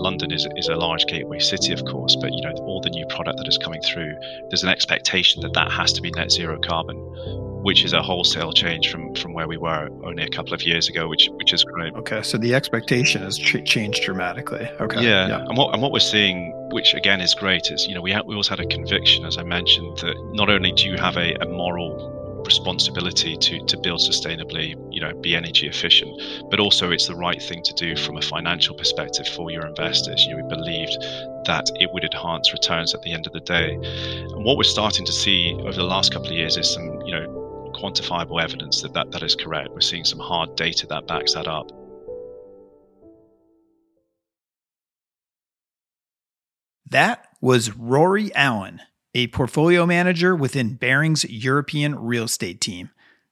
London is, is a large gateway city, of course, but you know all the new product that is coming through, there's an expectation that that has to be net zero carbon, which is a wholesale change from from where we were only a couple of years ago, which which is great. Okay, so the expectation has ch- changed dramatically. Okay, yeah. yeah, and what and what we're seeing, which again is great, is you know we ha- we always had a conviction, as I mentioned, that not only do you have a, a moral responsibility to to build sustainably, you know, be energy efficient, but also it's the right thing to do from a financial perspective for your investors. You know, we believed that it would enhance returns at the end of the day. And what we're starting to see over the last couple of years is some, you know, quantifiable evidence that that, that is correct. We're seeing some hard data that backs that up. That was Rory Allen a portfolio manager within Barings European real estate team.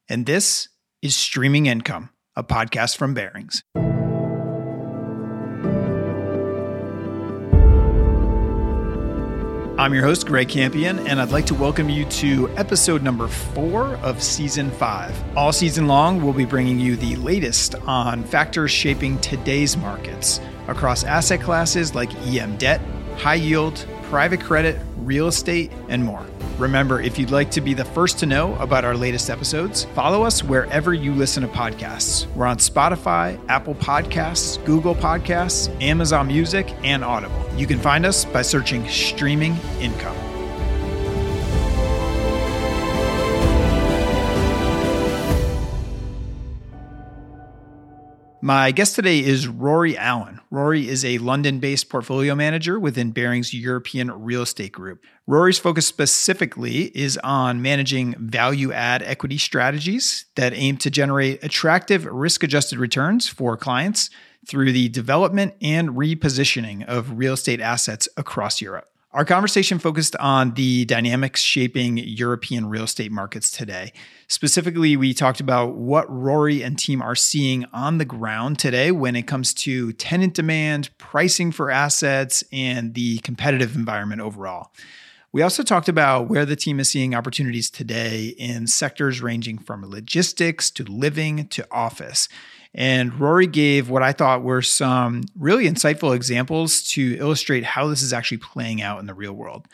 And this is Streaming Income, a podcast from Barings. I'm your host, Greg Campion, and I'd like to welcome you to episode number four of season five. All season long, we'll be bringing you the latest on factors shaping today's markets across asset classes like EM debt, high yield, private credit, real estate, and more. Remember, if you'd like to be the first to know about our latest episodes, follow us wherever you listen to podcasts. We're on Spotify, Apple Podcasts, Google Podcasts, Amazon Music, and Audible. You can find us by searching Streaming Income. My guest today is Rory Allen. Rory is a London based portfolio manager within Barings European Real Estate Group. Rory's focus specifically is on managing value add equity strategies that aim to generate attractive risk adjusted returns for clients through the development and repositioning of real estate assets across Europe. Our conversation focused on the dynamics shaping European real estate markets today. Specifically, we talked about what Rory and team are seeing on the ground today when it comes to tenant demand, pricing for assets, and the competitive environment overall. We also talked about where the team is seeing opportunities today in sectors ranging from logistics to living to office. And Rory gave what I thought were some really insightful examples to illustrate how this is actually playing out in the real world.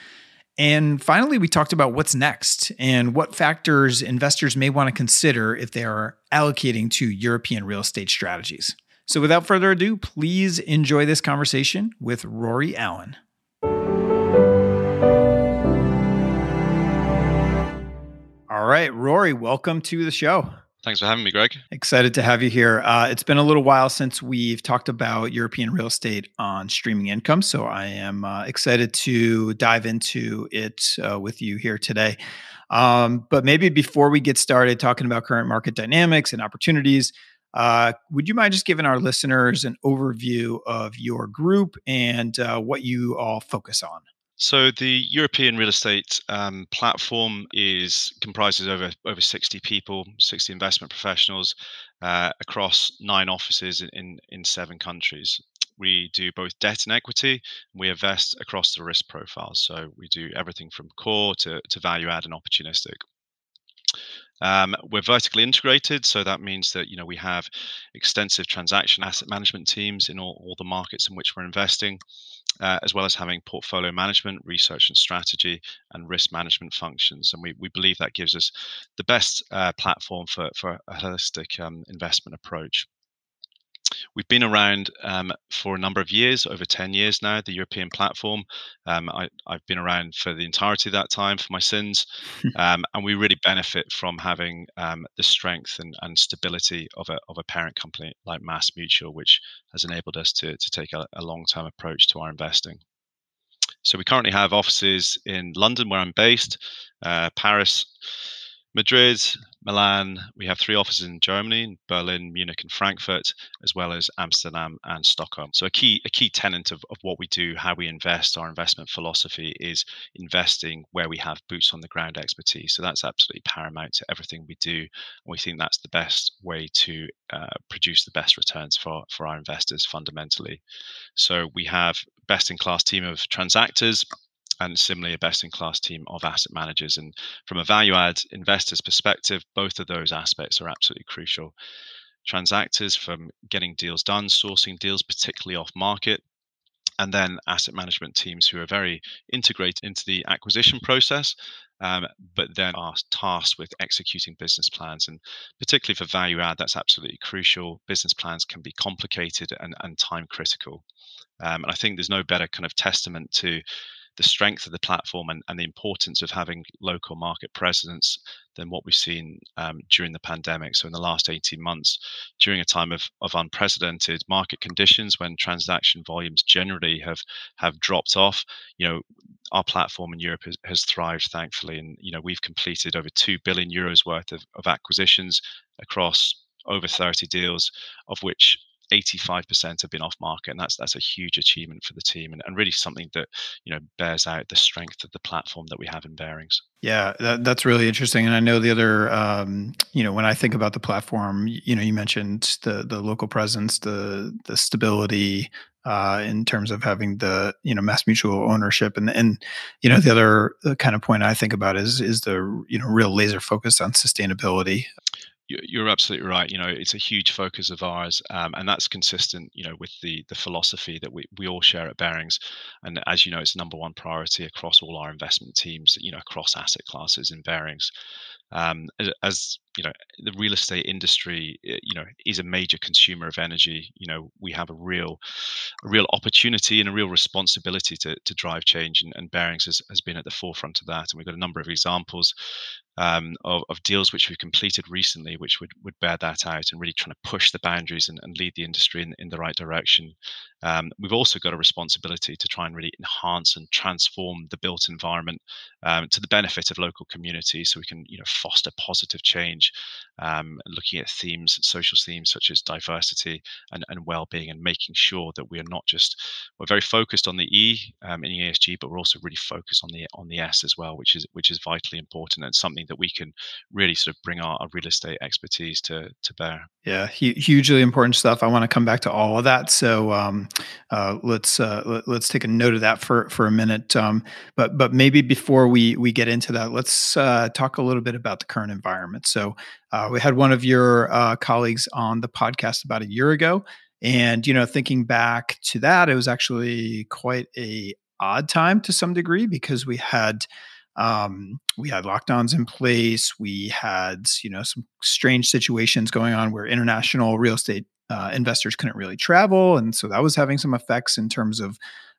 And finally, we talked about what's next and what factors investors may want to consider if they are allocating to European real estate strategies. So, without further ado, please enjoy this conversation with Rory Allen. All right, Rory, welcome to the show. Thanks for having me, Greg. Excited to have you here. Uh, it's been a little while since we've talked about European real estate on streaming income. So I am uh, excited to dive into it uh, with you here today. Um, but maybe before we get started talking about current market dynamics and opportunities, uh, would you mind just giving our listeners an overview of your group and uh, what you all focus on? So the European real estate um, platform is comprises over over 60 people, 60 investment professionals uh, across nine offices in, in seven countries. We do both debt and equity. And we invest across the risk profiles. So we do everything from core to, to value add and opportunistic. Um, we're vertically integrated, so that means that you know we have extensive transaction asset management teams in all, all the markets in which we're investing uh, as well as having portfolio management, research and strategy, and risk management functions. And we, we believe that gives us the best uh, platform for, for a holistic um, investment approach. We've been around um, for a number of years, over 10 years now, the European platform. Um, I, have been around for the entirety of that time for my sins. um, and we really benefit from having um, the strength and, and, stability of a, of a parent company like Mass Mutual, which has enabled us to, to take a, a long term approach to our investing. So we currently have offices in London, where I'm based, uh, Paris, Madrid, Milan. We have three offices in Germany, Berlin, Munich, and Frankfurt, as well as Amsterdam and Stockholm. So a key a key tenet of, of what we do, how we invest, our investment philosophy is investing where we have boots on the ground expertise. So that's absolutely paramount to everything we do, and we think that's the best way to uh, produce the best returns for for our investors fundamentally. So we have best in class team of transactors and similarly a best in class team of asset managers. And from a value add investors perspective, both of those aspects are absolutely crucial. Transactors from getting deals done, sourcing deals, particularly off market, and then asset management teams who are very integrated into the acquisition process, um, but then are tasked with executing business plans. And particularly for value add, that's absolutely crucial. Business plans can be complicated and, and time critical. Um, and I think there's no better kind of testament to the strength of the platform and, and the importance of having local market presence than what we've seen um, during the pandemic. So, in the last 18 months, during a time of, of unprecedented market conditions, when transaction volumes generally have have dropped off, you know, our platform in Europe has, has thrived, thankfully, and you know we've completed over two billion euros worth of, of acquisitions across over 30 deals, of which 85% have been off market and that's that's a huge achievement for the team and, and really something that you know bears out the strength of the platform that we have in Barings. Yeah that, that's really interesting and i know the other um, you know when i think about the platform you know you mentioned the the local presence the the stability uh, in terms of having the you know mass mutual ownership and and you know the other kind of point I think about is is the you know real laser focus on sustainability you're absolutely right. You know, it's a huge focus of ours, um, and that's consistent. You know, with the the philosophy that we we all share at Barings, and as you know, it's number one priority across all our investment teams. You know, across asset classes in Barings. Um, as you know, the real estate industry, eh, you know, is a major consumer of energy. You know, we have a real, a real opportunity and a real responsibility to to drive change, and, and Barings has, has been at the forefront of that. And we've got a number of examples um, of, of, deals which we've completed recently, which would, would bear that out and really trying to push the boundaries and, and lead the industry in, in the right direction. Um, we've also got a responsibility to try and really enhance and transform the built environment um, to the benefit of local communities, so we can you know foster positive change, um, looking at themes, social themes such as diversity and, and well-being, and making sure that we are not just we're very focused on the E um, in ESG, but we're also really focused on the on the S as well, which is which is vitally important and something something that we can really sort of bring our, our real estate expertise to to bear. Yeah, hu- hugely important stuff. I want to come back to all of that. So um, uh, let's uh, let, us take a note of that for for a minute. Um, but but maybe before we we get into that, let's uh, talk a little bit about the current environment. So uh, we had one of your uh, colleagues on the podcast about a year ago, and you know, thinking back to that, it was actually quite a odd time to some degree because we had um, we had lockdowns in place. We had, you know, some strange situations going on where international real estate uh, investors couldn't really travel, and so that was having some effects in terms of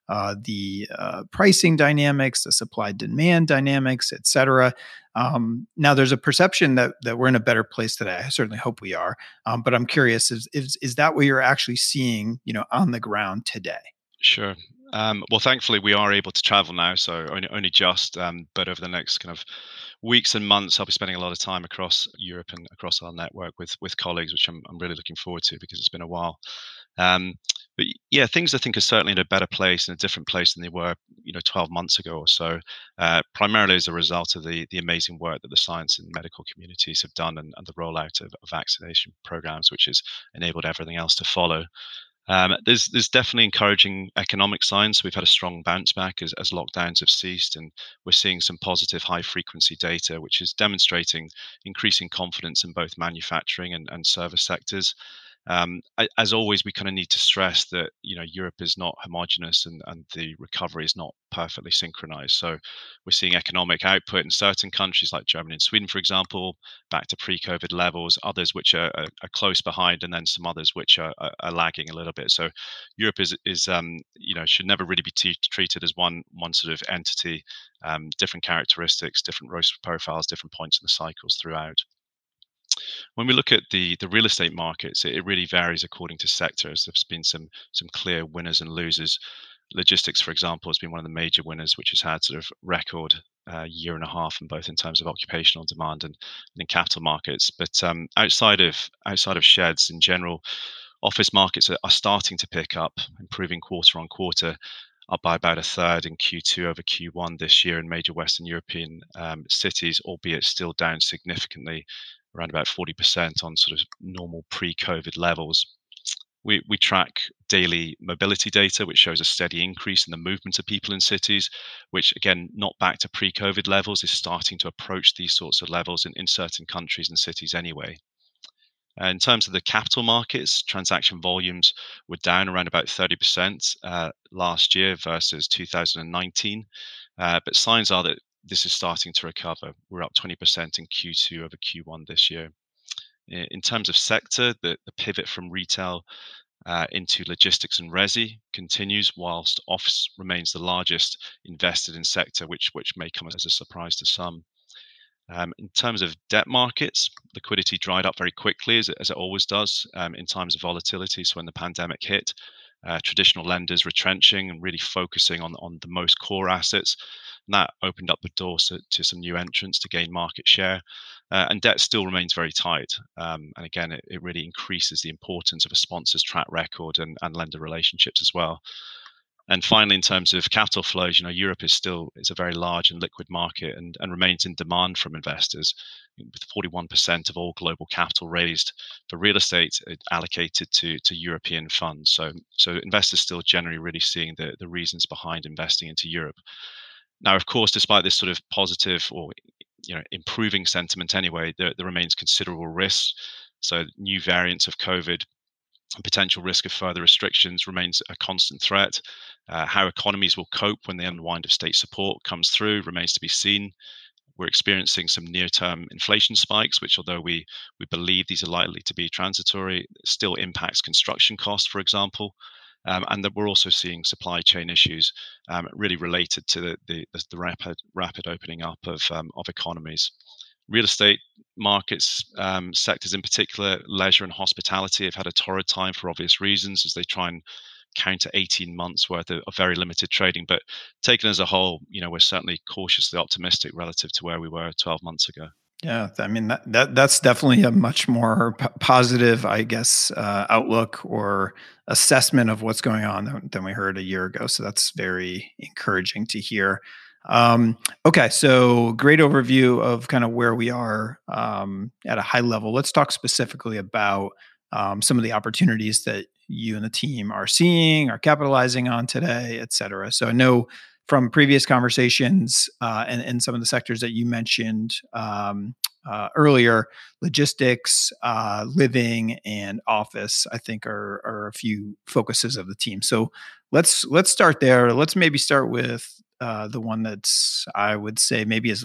uh, the uh, pricing dynamics, the supply demand dynamics, et cetera. Um, now, there's a perception that that we're in a better place today. I certainly hope we are, um, but I'm curious: is, is is that what you're actually seeing, you know, on the ground today? Sure. Um, well, thankfully, we are able to travel now, so only, only just. Um, but over the next kind of weeks and months, I'll be spending a lot of time across Europe and across our network with with colleagues, which I'm, I'm really looking forward to because it's been a while. Um, but yeah, things I think are certainly in a better place, in a different place than they were, you know, 12 months ago or so. Uh, primarily as a result of the the amazing work that the science and medical communities have done, and, and the rollout of, of vaccination programs, which has enabled everything else to follow. Um, there's there's definitely encouraging economic signs. We've had a strong bounce back as, as lockdowns have ceased, and we're seeing some positive high frequency data, which is demonstrating increasing confidence in both manufacturing and, and service sectors. Um, as always, we kind of need to stress that you know Europe is not homogenous and, and the recovery is not perfectly synchronized. So we're seeing economic output in certain countries like Germany and Sweden, for example, back to pre-COVID levels. Others which are, are, are close behind, and then some others which are, are, lagging a little bit. So Europe is is um, you know should never really be t- treated as one one sort of entity. Um, different characteristics, different risk profiles, different points in the cycles throughout when we look at the the real estate markets, it, it really varies according to sectors. There's been some some clear winners and losers. Logistics, for example, has been one of the major winners, which has had sort of record uh, year and a half, in both in terms of occupational demand and, and in capital markets. But um, outside of outside of sheds in general, office markets are, are starting to pick up, improving quarter on quarter up by about a third in Q2 over Q1 this year in major Western European um, cities, albeit still down significantly around about 40% on sort of normal pre-COVID levels. We, we track daily mobility data, which shows a steady increase in the movement of people in cities, which again, not back to pre-COVID levels, is starting to approach these sorts of levels in, in certain countries and cities anyway. Uh, in terms of the capital markets, transaction volumes were down around about 30% uh, last year versus 2019. Uh, but signs are that this is starting to recover. We're up 20% in Q2 over Q1 this year. In terms of sector, the, the pivot from retail uh, into logistics and resi continues, whilst office remains the largest invested in sector, which which may come as a surprise to some. Um, in terms of debt markets, liquidity dried up very quickly, as it, as it always does um, in times of volatility. So when the pandemic hit, uh, traditional lenders retrenching and really focusing on on the most core assets, and that opened up the door to, to some new entrants to gain market share. Uh, and debt still remains very tight. Um, and again, it, it really increases the importance of a sponsor's track record and, and lender relationships as well. And finally, in terms of capital flows, you know, Europe is still is a very large and liquid market and, and remains in demand from investors, with 41% of all global capital raised for real estate uh, allocated to, to European funds. So, so investors still generally really seeing the, the reasons behind investing into Europe. Now, of course, despite this sort of positive or you know improving sentiment anyway, there, there remains considerable risks. So, new variants of COVID and potential risk of further restrictions remains a constant threat. Uh, how economies will cope when the unwind of state support comes through remains to be seen. We're experiencing some near-term inflation spikes, which, although we we believe these are likely to be transitory, still impacts construction costs, for example, um, and that we're also seeing supply chain issues um, really related to the, the, the rapid rapid opening up of um, of economies. Real estate markets um, sectors in particular leisure and hospitality have had a torrid time for obvious reasons as they try and counter 18 months worth of, of, very limited trading. But taken as a whole you know we're certainly cautiously optimistic relative to where we were 12 months ago yeah, I mean that, that that's definitely a much more p- positive, I guess, uh, outlook or assessment of what's going on than, than, we heard a year ago. So that's very encouraging to hear. Um, okay, so great overview of kind of where we are um, at a high level. Let's talk specifically about um, some of the opportunities that you and the team are seeing, are capitalizing on today, et cetera. So I know from previous conversations uh, and, and some of the sectors that you mentioned um, uh, earlier, logistics, uh, living, and office, I think are, are a few focuses of the team. So let's let's start there. Let's maybe start with uh, the one that's I would say maybe is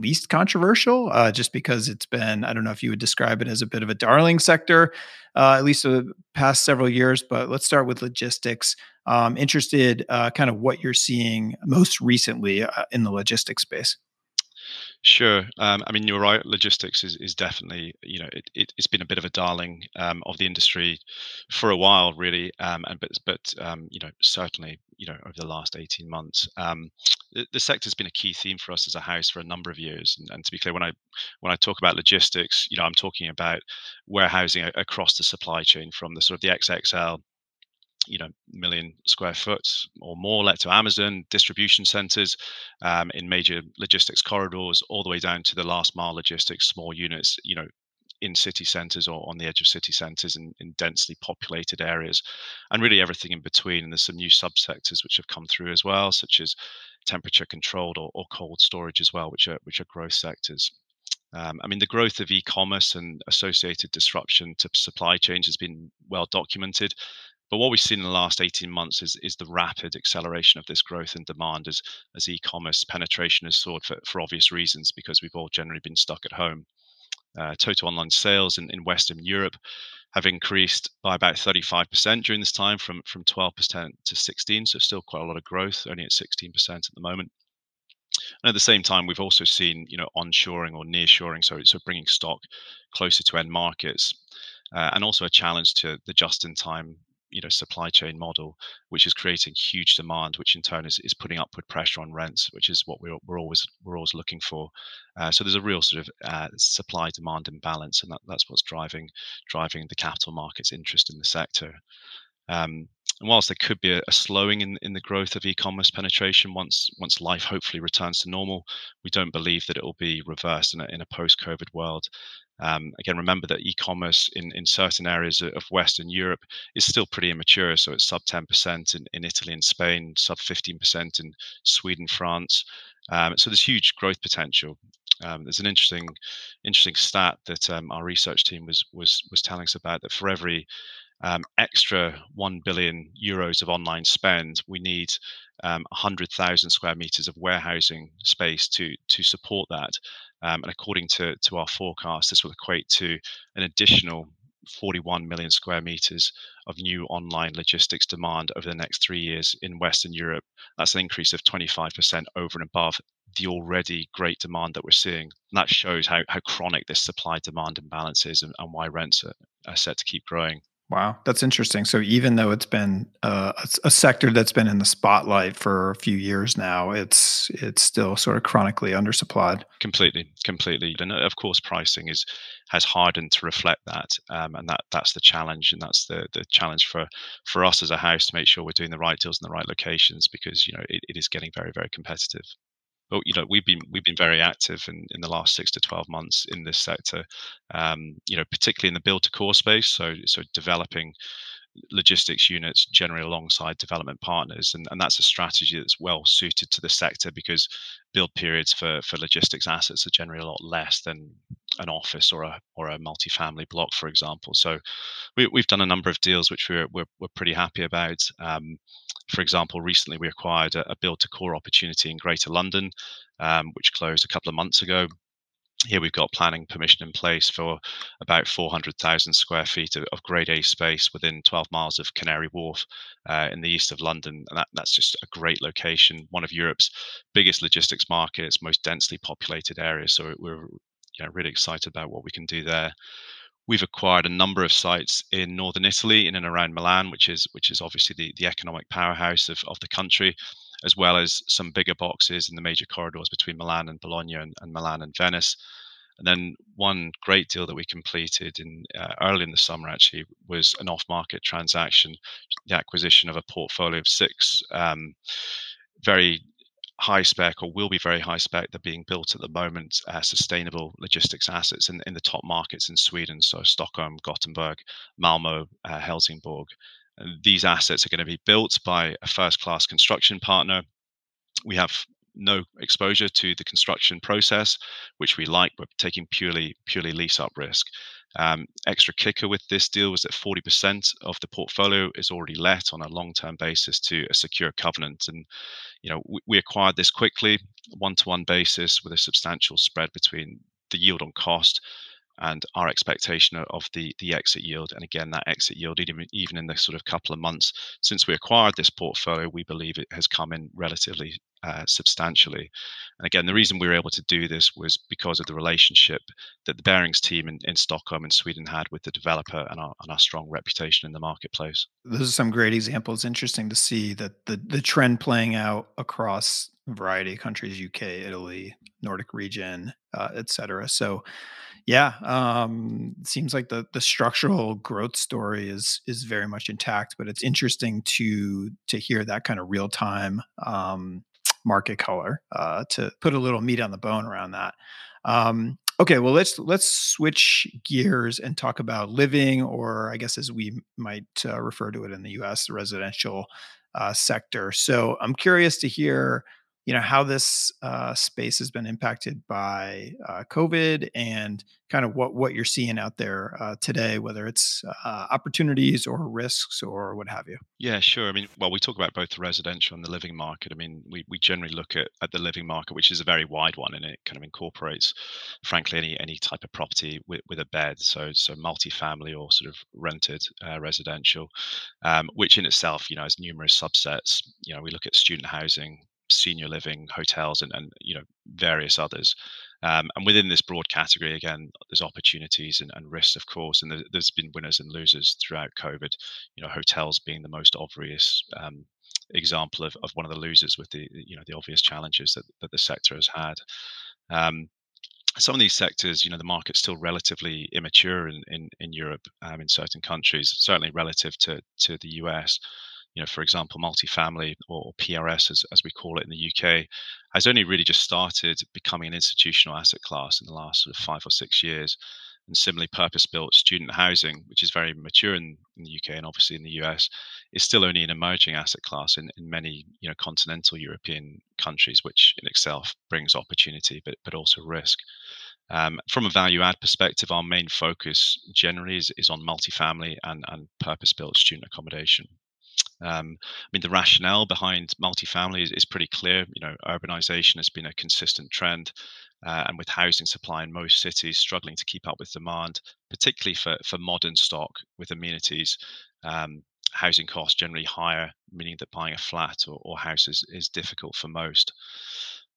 least controversial, uh, just because it's been I don't know if you would describe it as a bit of a darling sector, uh, at least the past several years. But let's start with logistics. Um, interested, uh, kind of what you're seeing most recently uh, in the logistics space. Sure. Um, I mean, you're right. Logistics is, is definitely, you know, it, it, has been a bit of a darling um, of the industry for a while, really. Um, and but but um, you know, certainly, you know, over the last 18 months, um, the, the sector has been a key theme for us as a house for a number of years. And, and, to be clear, when I when I talk about logistics, you know, I'm talking about warehousing across the supply chain from the sort of the XXL you know million square foot or more let to Amazon distribution centers um, in major logistics corridors, all the way down to the last mile logistics, small units, you know, in city centers or on the edge of city centers and in densely populated areas, and really everything in between. And there's some new subsectors which have come through as well, such as temperature controlled or, or cold storage as well, which are which are growth sectors. Um, I mean, the growth of e-commerce and associated disruption to supply chains has been well documented. But what we've seen in the last 18 months is, is the rapid acceleration of this growth in demand as, as e-commerce penetration has soared for, for obvious reasons because we've all generally been stuck at home. Uh, total online sales in, in Western Europe have increased by about 35% during this time from, from 12% to 16 so still quite a lot of growth only at 16% at the moment and at the same time we've also seen you know onshoring or nearshoring so so bringing stock closer to end markets uh, and also a challenge to the just in time you know supply chain model which is creating huge demand which in turn is, is putting upward pressure on rents which is what we're, we're always we're always looking for uh, so there's a real sort of uh, supply demand imbalance and that, that's what's driving driving the capital markets interest in the sector um, and whilst there could be a, a, slowing in, in the growth of e-commerce penetration once once life hopefully returns to normal, we don't believe that it will be reversed in a, in a post-COVID world. Um, again, remember that e-commerce in, in certain areas of Western Europe is still pretty immature. So it's sub 10% in, in Italy and Spain, sub 15% in Sweden, France. Um, so there's huge growth potential. Um, there's an interesting interesting stat that um, our research team was was was telling us about that for every um, extra 1 billion euros of online spend, we need um, 100,000 square meters of warehousing space to to support that. Um, and according to, to our forecast, this will equate to an additional 41 million square meters of new online logistics demand over the next three years in Western Europe. That's an increase of 25% over and above the already great demand that we're seeing. And that shows how, how chronic this supply demand imbalance is and, and why rents are, are set to keep growing. Wow, that's interesting. So even though it's been uh, a, a, sector that's been in the spotlight for a few years now, it's it's still sort of chronically undersupplied. Completely, completely, and of course, pricing is has hardened to reflect that, um, and that that's the challenge, and that's the the challenge for for us as a house to make sure we're doing the right deals in the right locations because you know it, it is getting very very competitive but you know we've been we've been very active in, in the last six to 12 months in this sector um, you know particularly in the build to core space so so developing logistics units generally alongside development partners and, and that's a strategy that's well suited to the sector because build periods for for logistics assets are generally a lot less than an office or a or a multi-family block for example so we, have done a number of deals which we're we're, we're pretty happy about um, for example, recently we acquired a, a build to core opportunity in Greater London, um, which closed a couple of months ago. Here we've got planning permission in place for about 400,000 square feet of, of, grade A space within 12 miles of Canary Wharf uh, in the east of London. And that, that's just a great location, one of Europe's biggest logistics markets, most densely populated areas. So we're you know, really excited about what we can do there. We've acquired a number of sites in northern Italy, in and around Milan, which is which is obviously the, the economic powerhouse of, of the country, as well as some bigger boxes in the major corridors between Milan and Bologna and, and Milan and Venice. And then one great deal that we completed in uh, early in the summer actually was an off-market transaction, the acquisition of a portfolio of six um, very high spec or will be very high spec. They're being built at the moment, uh, sustainable logistics assets in, in the top markets in Sweden. So Stockholm, Gothenburg, Malmo, uh, Helsingborg. These assets are going to be built by a first class construction partner. We have no exposure to the construction process, which we like. We're taking purely purely lease up risk. Um, extra kicker with this deal was that 40% of the portfolio is already let on a long-term basis to a secure covenant, and you know we, we acquired this quickly, one-to-one basis with a substantial spread between the yield on cost and our expectation of the the exit yield. And again, that exit yield, even even in the sort of couple of months since we acquired this portfolio, we believe it has come in relatively uh, substantially. And again, the reason we were able to do this was because of the relationship that the Barings team in, in Stockholm and Sweden had with the developer and our, and our strong reputation in the marketplace. Those are some great examples. Interesting to see that the the trend playing out across a variety of countries, UK, Italy, Nordic region, uh, et cetera. So yeah, um, seems like the the structural growth story is is very much intact, but it's interesting to to hear that kind of real time um, market color uh, to put a little meat on the bone around that. Um, okay, well let's let's switch gears and talk about living, or I guess as we might uh, refer to it in the U.S., the residential uh, sector. So I'm curious to hear you know how this uh, space has been impacted by uh, COVID and kind of what what you're seeing out there uh, today, whether it's uh, opportunities or risks or what have you. Yeah, sure. I mean, well, we talk about both the residential and the living market. I mean, we, we generally look at, at the living market, which is a very wide one, and it kind of incorporates, frankly, any any type of property with, with a bed. So so multifamily or sort of rented uh, residential, um, which in itself, you know, has numerous subsets. You know, we look at student housing, senior living, hotels, and, and you know various others. Um, and within this broad category, again, there's opportunities and, and risks, of course, and there's been winners and losers throughout COVID. You know, hotels being the most obvious um, example of, of one of the losers with the you know the obvious challenges that, that the sector has had. Um, some of these sectors, you know, the market's still relatively immature in in, in Europe, um, in certain countries, certainly relative to to the US you know, for example, multifamily or PRS, as, as we call it in the UK, has only really just started becoming an institutional asset class in the last sort of five or six years. And similarly, purpose-built student housing, which is very mature in, in, the UK and obviously in the US, is still only an emerging asset class in, in many you know continental European countries, which in itself brings opportunity but but also risk. Um, from a value add perspective, our main focus generally is, is on multifamily and, and purpose built student accommodation. Um, I mean, the rationale behind multifamily is, is pretty clear. You know, urbanization has been a consistent trend, uh, and with housing supply in most cities struggling to keep up with demand, particularly for, for modern stock with amenities, um, housing costs generally higher, meaning that buying a flat or, or house is, is difficult for most.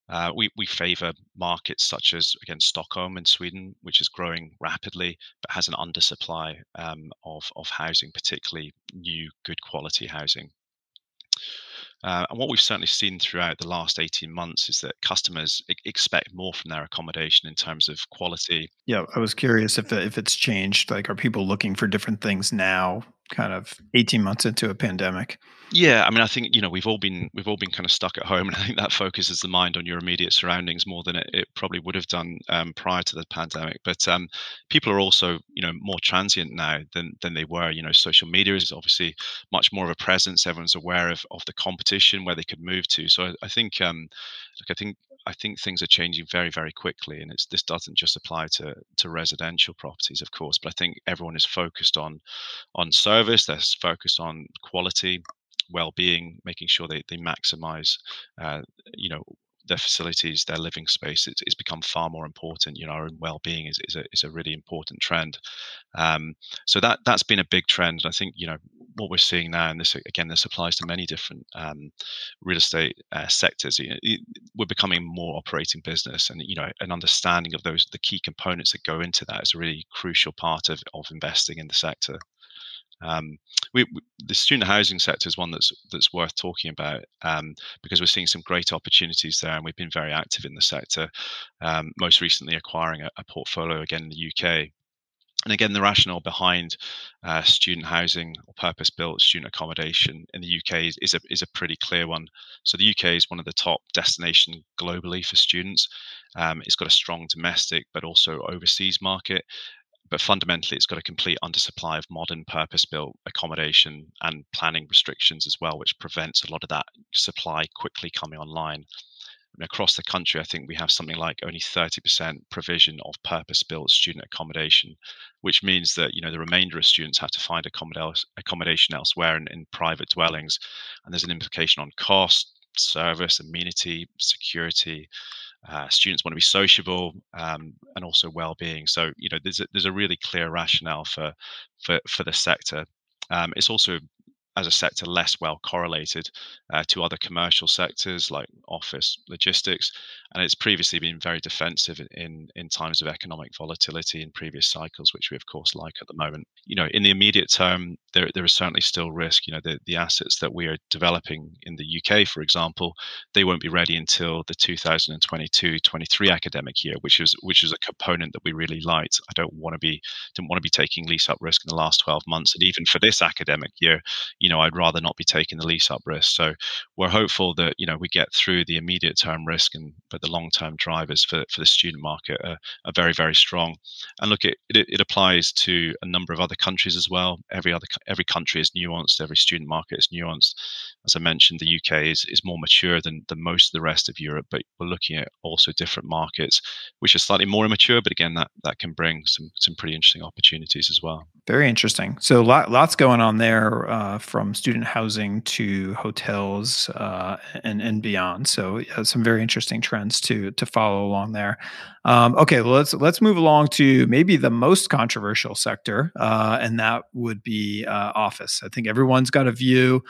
Uh, we, we favor markets such as, again, Stockholm in Sweden, which is growing rapidly but has an undersupply um, of, of housing, particularly new, good quality housing. Uh, and what we've certainly seen throughout the last 18 months is that customers expect more from their accommodation in terms of quality. Yeah, I was curious if if it's changed. Like, are people looking for different things now, kind of 18 months into a pandemic? Yeah, I mean, I think you know we've all been we've all been kind of stuck at home, and I think that focuses the mind on your immediate surroundings more than it, it probably would have done um, prior to the pandemic. But um, people are also you know more transient now than than they were. You know, social media is obviously much more of a presence. Everyone's aware of of the competition where they could move to. So I, I think um, look, I think I think things are changing very, very quickly, and it's this doesn't just apply to to residential properties, of course, but I think everyone is focused on on service. They're focused on quality, well-being, making sure they they maximize, uh, you know, their facilities, their living space. It's, it's become far more important. You know, our own well-being is is a is a really important trend. Um, so that that's been a big trend. And I think you know what we're seeing now, and this again, this applies to many different um, real estate uh, sectors. You know, we're becoming more operating business, and you know, an understanding of those the key components that go into that is a really crucial part of of investing in the sector. Um, we, the student housing sector is one that's that's worth talking about um, because we're seeing some great opportunities there, and we've been very active in the sector. Um, most recently, acquiring a, a, portfolio again in the UK. And again, the rationale behind uh, student housing or purpose-built student accommodation in the UK is, is, a is a pretty clear one. So the UK is one of the top destination globally for students. Um, it's got a strong domestic but also overseas market, but fundamentally it's got a complete undersupply of modern purpose-built accommodation and planning restrictions as well which prevents a lot of that supply quickly coming online. And across the country i think we have something like only 30% provision of purpose-built student accommodation which means that you know the remainder of students have to find accommodation elsewhere in, in private dwellings. And there's an implication on cost service amenity security uh, students want to be sociable um, and also well-being. So you know, there's a, there's a really clear rationale for for for the sector. Um, it's also as a sector less well correlated uh, to other commercial sectors like office logistics and it's previously been very defensive in in times of economic volatility in previous cycles which we of course like at the moment. You know in the immediate term there there is certainly still risk. You know the the assets that we are developing in the UK for example they won't be ready until the 2022-23 academic year which is which is a component that we really liked. I don't want to be didn't want to be taking lease up risk in the last 12 months. And even for this academic year you know, I'd rather not be taking the lease up risk. So we're hopeful that, you know, we get through the immediate term risk and but the long term drivers for, for the student market are, are very, very strong. And look, it, it, it applies to a number of other countries as well. Every other every country is nuanced, every student market is nuanced. As I mentioned, the UK is, is more mature than, than most of the rest of Europe, but we're looking at also different markets, which are slightly more immature, but again, that, that can bring some some pretty interesting opportunities as well. Very interesting. So lot, lots going on there uh, from student housing to hotels uh, and and beyond. So some very interesting trends to to follow along there. Um, okay, well, let's let's move along to maybe the most controversial sector, uh, and that would be uh, office. I think everyone's got a view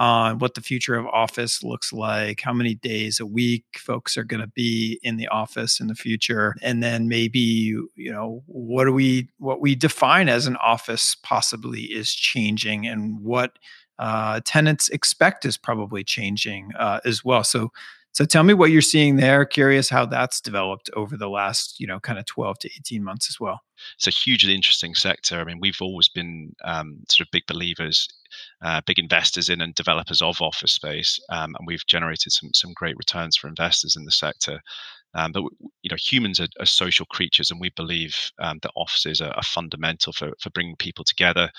on what the future of office looks like, how many days a week folks are going to be in the office in the future, and then maybe you know what do we what we define as an office possibly is changing, and what uh, tenants expect is probably changing uh, as well. So. So tell me what you're seeing there. Curious how that's developed over the last, you know, kind of 12 to 18 months as well it's a hugely interesting sector. I mean, we've always been um, sort of big believers, uh, big investors in and developers of office space, um, and we've generated some some great returns for investors in the sector. Um, but you know, humans are, are, social creatures, and we believe um, that offices are, are, fundamental for for bringing people together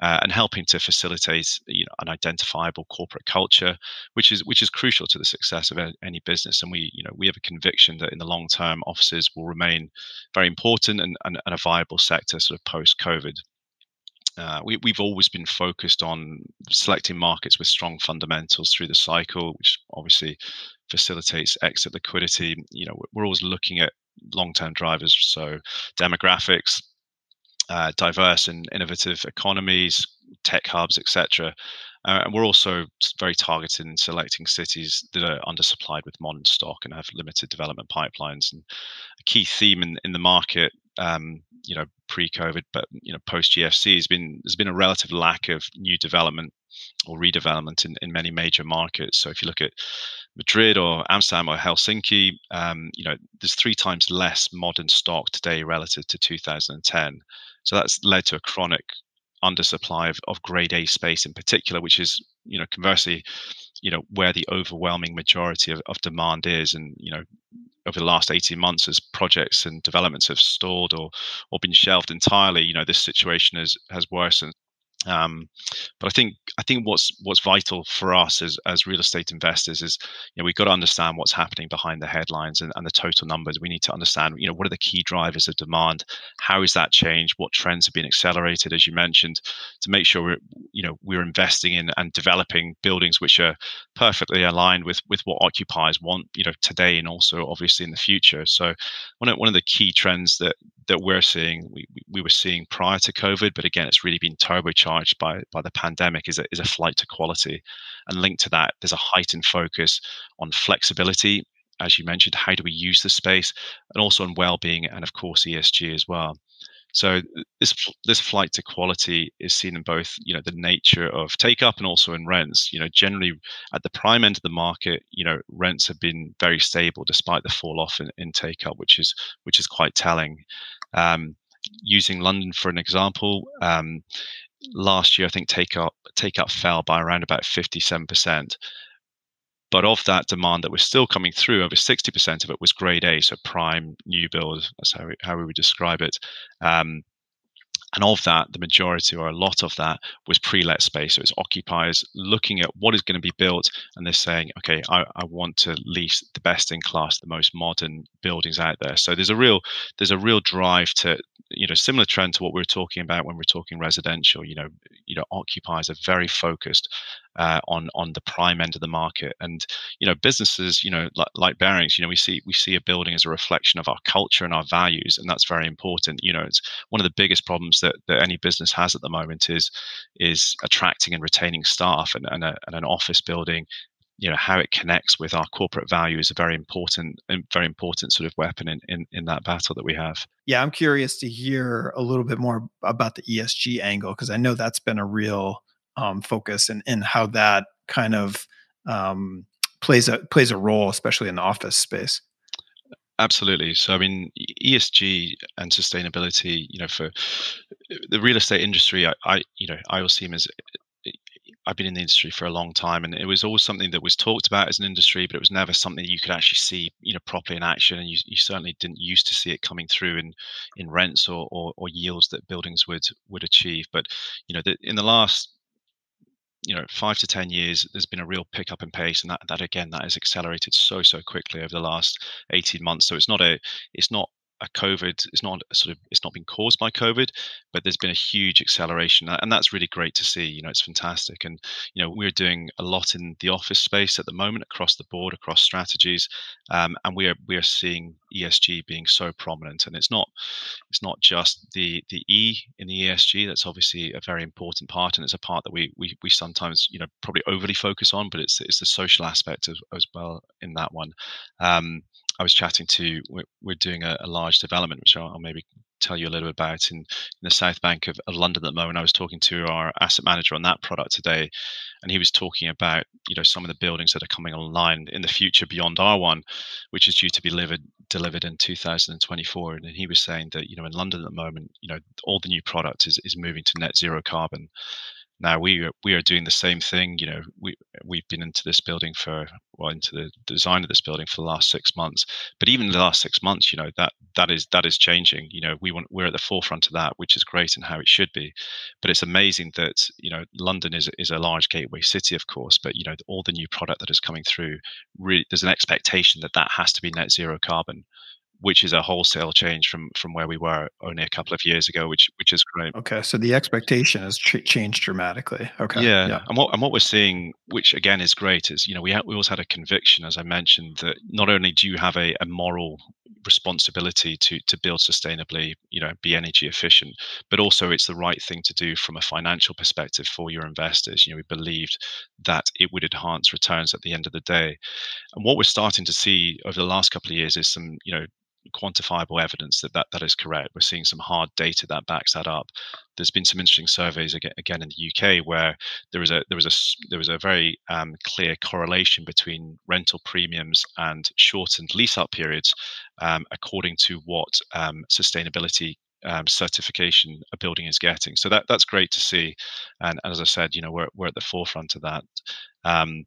uh, and helping to facilitate you know an identifiable corporate culture, which is which is crucial to the success of any business. And we you know we have a conviction that in the long term, offices will remain very important and, and, and a viable sector sort of post COVID. Uh, we, have always been focused on selecting markets with strong fundamentals through the cycle, which obviously facilitates exit liquidity. You know, we're always looking at long-term drivers, so demographics, uh, diverse and innovative economies, tech hubs, etc. Uh, and we're also very targeted in selecting cities that are undersupplied with modern stock and have limited development pipelines. And a key theme in, in the market, um, you know, pre-COVID, but you know, post GFC has been there's been a relative lack of new development or redevelopment in, in many major markets. So if you look at Madrid or Amsterdam or Helsinki, um, you know, there's three times less modern stock today relative to 2010. So that's led to a chronic undersupply of, of grade A space in particular, which is, you know, conversely, you know, where the overwhelming majority of, of demand is. And, you know, over the last 18 months as projects and developments have stalled or or been shelved entirely, you know, this situation has has worsened. Um, but I think I think what's what's vital for us as as real estate investors is you know we've got to understand what's happening behind the headlines and, and the total numbers. We need to understand you know what are the key drivers of demand, how is that changed, what trends have been accelerated, as you mentioned, to make sure we're you know we're investing in and developing buildings which are perfectly aligned with with what occupiers want you know today and also obviously in the future. So one of one of the key trends that that we're seeing we we were seeing prior to COVID, but again it's really been turbocharged charged by by the pandemic is a, is a flight to quality, and linked to that, there's a heightened focus on flexibility, as you mentioned. How do we use the space, and also on well-being, and of course ESG as well. So this this flight to quality is seen in both, you know, the nature of take up and also in rents. You know, generally at the prime end of the market, you know, rents have been very stable despite the fall off in, in take up, which is which is quite telling. Um, using London for an example, um, last year, I think take up take up fell by around about 57%. But of that demand that was still coming through, over 60% of it was grade A, so prime new build. That's how we, how we would describe it. Um, and of that, the majority or a lot of that was pre-let space. So it's occupiers looking at what is going to be built and they're saying, okay, I, I want to lease the best in class, the most modern buildings out there. So there's a real there's a real drive to you know similar trend to what we were talking about when we're talking residential. You know, you know, occupiers are very focused uh, on on the prime end of the market. And you know, businesses, you know, like, like Barings, you know, we see we see a building as a reflection of our culture and our values, and that's very important. You know, it's one of the biggest problems that, that any business has at the moment is is attracting and retaining staff, and, and, a, and an office building you know how it connects with our corporate value is a very important very important sort of weapon in, in in that battle that we have yeah i'm curious to hear a little bit more about the esg angle because i know that's been a real um, focus and, and how that kind of um, plays a plays a role, especially in the office space. Absolutely. So, I mean, ESG and sustainability, you know, for the real estate industry, I, I you know, I also see them as I've been in the industry for a long time, and it was always something that was talked about as an industry, but it was never something you could actually see, you know, properly in action. And you, you certainly didn't used to see it coming through in in rents or, or, or yields that buildings would would achieve. But you know, the, in the last you know five to ten years there's been a real pickup in pace and that that again that has accelerated so so quickly over the last 18 months so it's not a it's not a COVID. It's not sort of it's not been caused by COVID, but there's been a huge acceleration, and that's really great to see. You know, it's fantastic, and you know we're doing a lot in the office space at the moment across the board, across strategies, um, and we are we are seeing ESG being so prominent, and it's not it's not just the the E in the ESG. That's obviously a very important part, and it's a part that we we we sometimes you know probably overly focus on, but it's it's the social aspect as, as well in that one. Um, I was chatting to, we're, we're doing a, a, large development, which I'll, I'll, maybe tell you a little bit about in, in the south bank of, of, London at the moment. I was talking to our asset manager on that product today, and he was talking about you know some of the buildings that are coming online in the future beyond R1, which is due to be delivered delivered in 2024. And he was saying that you know in London at the moment, you know all the new product is is moving to net zero carbon. Now we are, we are doing the same thing. You know, we we've been into this building for well into the design of this building for the last six months. But even the last six months, you know that that is that is changing. You know, we want we're at the forefront of that, which is great and how it should be. But it's amazing that you know London is is a large gateway city, of course. But you know all the new product that is coming through, really, there's an expectation that that has to be net zero carbon which is a wholesale change from from where we were only a couple of years ago, which which is great. Okay, so the expectation has ch- changed dramatically. Okay, yeah. yeah, and what and what we're seeing, which again is great, is you know we ha- we always had a conviction, as I mentioned, that not only do you have a, a moral responsibility to to build sustainably, you know, be energy efficient, but also it's the right thing to do from a financial perspective for your investors. You know, we believed that it would enhance returns at the end of the day. And what we're starting to see over the last couple of years is some, you know, quantifiable evidence that, that that is correct. We're seeing some hard data that backs that up. There's been some interesting surveys again, again in the UK where there was a there was a there was a very um, clear correlation between rental premiums and shortened lease up periods, um, according to what um, sustainability um, certification a building is getting. So that that's great to see, and, as I said, you know we're we're at the forefront of that. Um,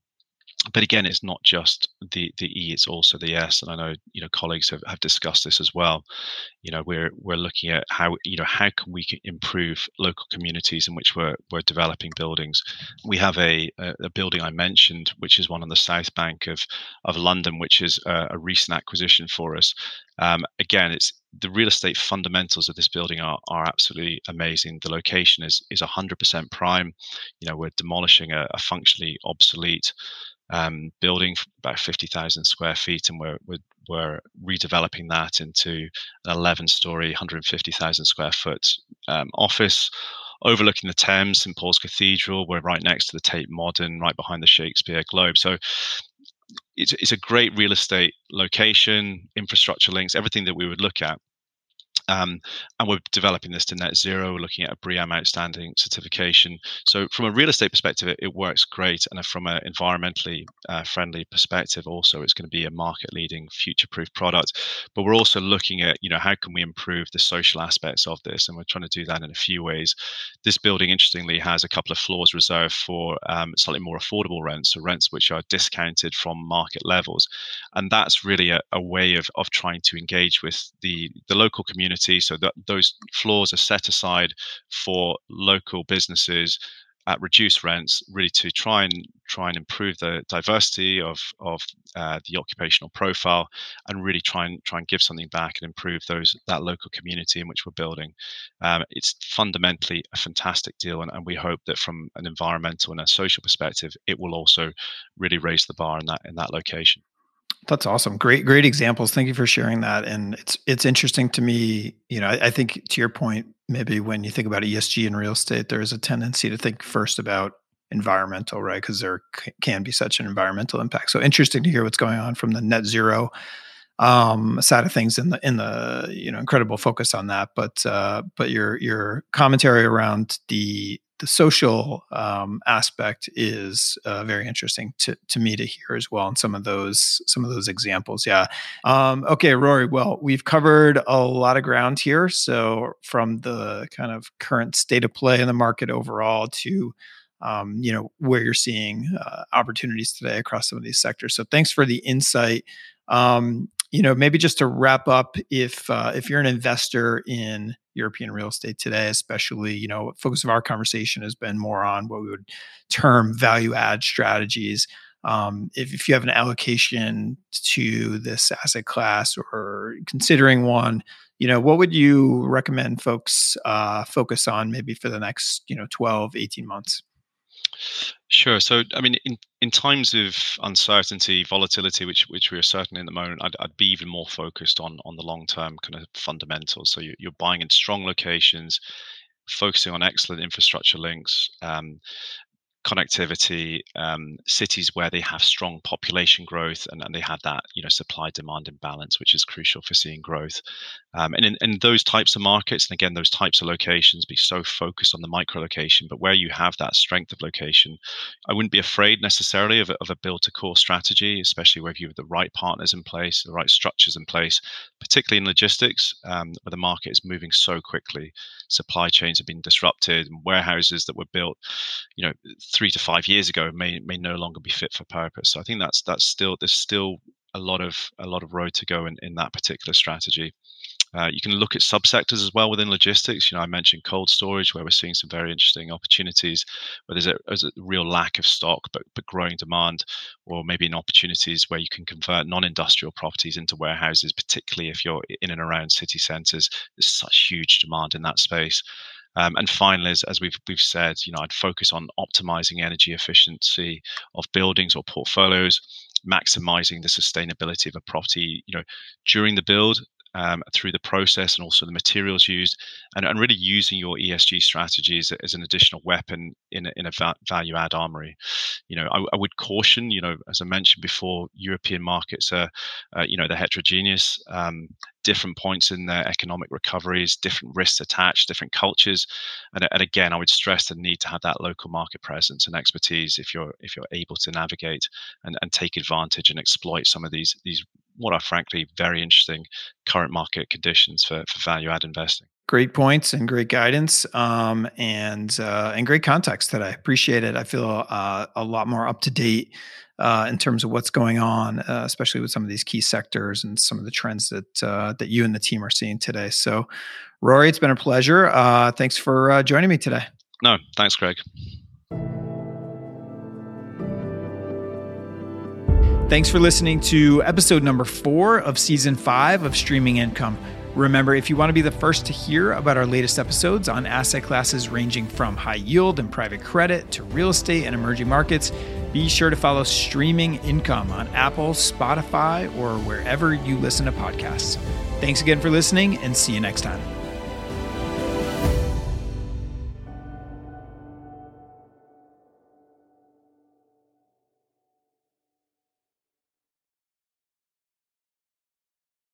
but again, it's not just the the E; it's also the S. And I know you know colleagues have, have discussed this as well. You know, we're we're looking at how you know how can we improve local communities in which we're we're developing buildings. We have a a, building I mentioned, which is one on the south bank of of London, which is a, a recent acquisition for us. Um, again, it's the real estate fundamentals of this building are, are absolutely amazing. The location is is 100% prime. You know, we're demolishing a, a functionally obsolete um, building about 50,000 square feet, and we're, we're, we're redeveloping that into an 11 story, 150,000 square foot um, office overlooking the Thames, St Paul's Cathedral. We're right next to the Tate Modern, right behind the Shakespeare Globe. So it's, it's a great real estate location, infrastructure links, everything that we would look at. Um, and we're developing this to net zero. We're looking at a BREEAM outstanding certification. So from a real estate perspective, it, it works great, and from an environmentally uh, friendly perspective, also it's going to be a market-leading, future-proof product. But we're also looking at, you know, how can we improve the social aspects of this, and we're trying to do that in a few ways. This building, interestingly, has a couple of floors reserved for um, slightly more affordable rents, so rents which are discounted from market levels, and that's really a, a way of of trying to engage with the the local community community. So that those floors are set aside for local businesses at reduced rents, really to try and try and improve the diversity of of uh, the occupational profile, and really try and try and give something back and improve those that local community in which we're building. Um, it's fundamentally a fantastic deal, and, and we hope that from an environmental and a social perspective, it will also really raise the bar in that in that location. That's awesome. Great, great examples. Thank you for sharing that. And it's it's interesting to me. You know, I, I, think to your point, maybe when you think about ESG in real estate, there is a tendency to think first about environmental, right? Because there c- can be such an environmental impact. So interesting to hear what's going on from the net zero um, side of things in the in the you know incredible focus on that. But uh, but your your commentary around the the social um, aspect is uh, very interesting to, to me to hear as well and some of those some of those examples yeah. Um, okay rory well we've covered a lot of ground here so from the kind of current state of play in the market overall to um, you know where you're seeing uh, opportunities today across some of these sectors. So thanks for the insight. Um, you know maybe just to wrap up if uh, if you're an investor in European real estate today, especially, you know, focus of our conversation has been more on what we would term value add strategies. Um, if, if you have an allocation to this asset class or considering one, you know, what would you recommend folks uh, focus on maybe for the next, you know, 12, 18 months? Sure. So, I mean, in, in times of uncertainty, volatility, which which we are certainly in the moment, I'd, I'd be even more focused on on the long term kind of fundamentals. So, you, you're buying in strong locations, focusing on excellent infrastructure links, um, connectivity, um, cities where they have strong population growth and, and they have that you know supply demand imbalance, which is crucial for seeing growth. Um, and in, in those types of markets, and again those types of locations, be so focused on the micro location, but where you have that strength of location, I wouldn't be afraid necessarily of a, of a build to core strategy, especially where you have the right partners in place, the right structures in place, particularly in logistics, um, where the market is moving so quickly. Supply chains have been disrupted, and warehouses that were built, you know three to five years ago may may no longer be fit for purpose. So I think that's that's still there's still a lot of a lot of road to go in, in that particular strategy. Uh, you can look at subsectors as well within logistics. You know, I mentioned cold storage, where we're seeing some very interesting opportunities, where there's a, there's a real lack of stock but, but growing demand, or maybe in opportunities where you can convert non-industrial properties into warehouses, particularly if you're in and around city centres. There's such huge demand in that space. Um, and finally, as, as, we've we've said, you know, I'd focus on optimizing energy efficiency of buildings or portfolios, maximizing the sustainability of a property, you know, during the build um, through the process and also the materials used, and, and really using your ESG strategies as, an additional weapon in a, in a va- value add armory. You know, I, I, would caution, you know, as I mentioned before, European markets are, uh, you know, they're heterogeneous. Um, different points in their economic recoveries, different risks attached, different cultures, and, and again, I would stress the need to have that local market presence and expertise if you're if you're able to navigate and, and take advantage and exploit some of these these what are frankly very interesting current market conditions for, for value add investing. Great points and great guidance, um, and uh, and great context today. Appreciate it. I feel uh, a lot more up to date uh, in terms of what's going on, uh, especially with some of these key sectors and some of the trends that uh, that you and the team are seeing today. So, Rory, it's been a pleasure. Uh, thanks for joining me today. No, thanks, Craig. Thanks for listening to episode number four of season five of Streaming Income. Remember, if you want to be the first to hear about our latest episodes on asset classes ranging from high yield and private credit to real estate and emerging markets, be sure to follow Streaming Income on Apple, Spotify, or wherever you listen to podcasts. Thanks again for listening and see you next time.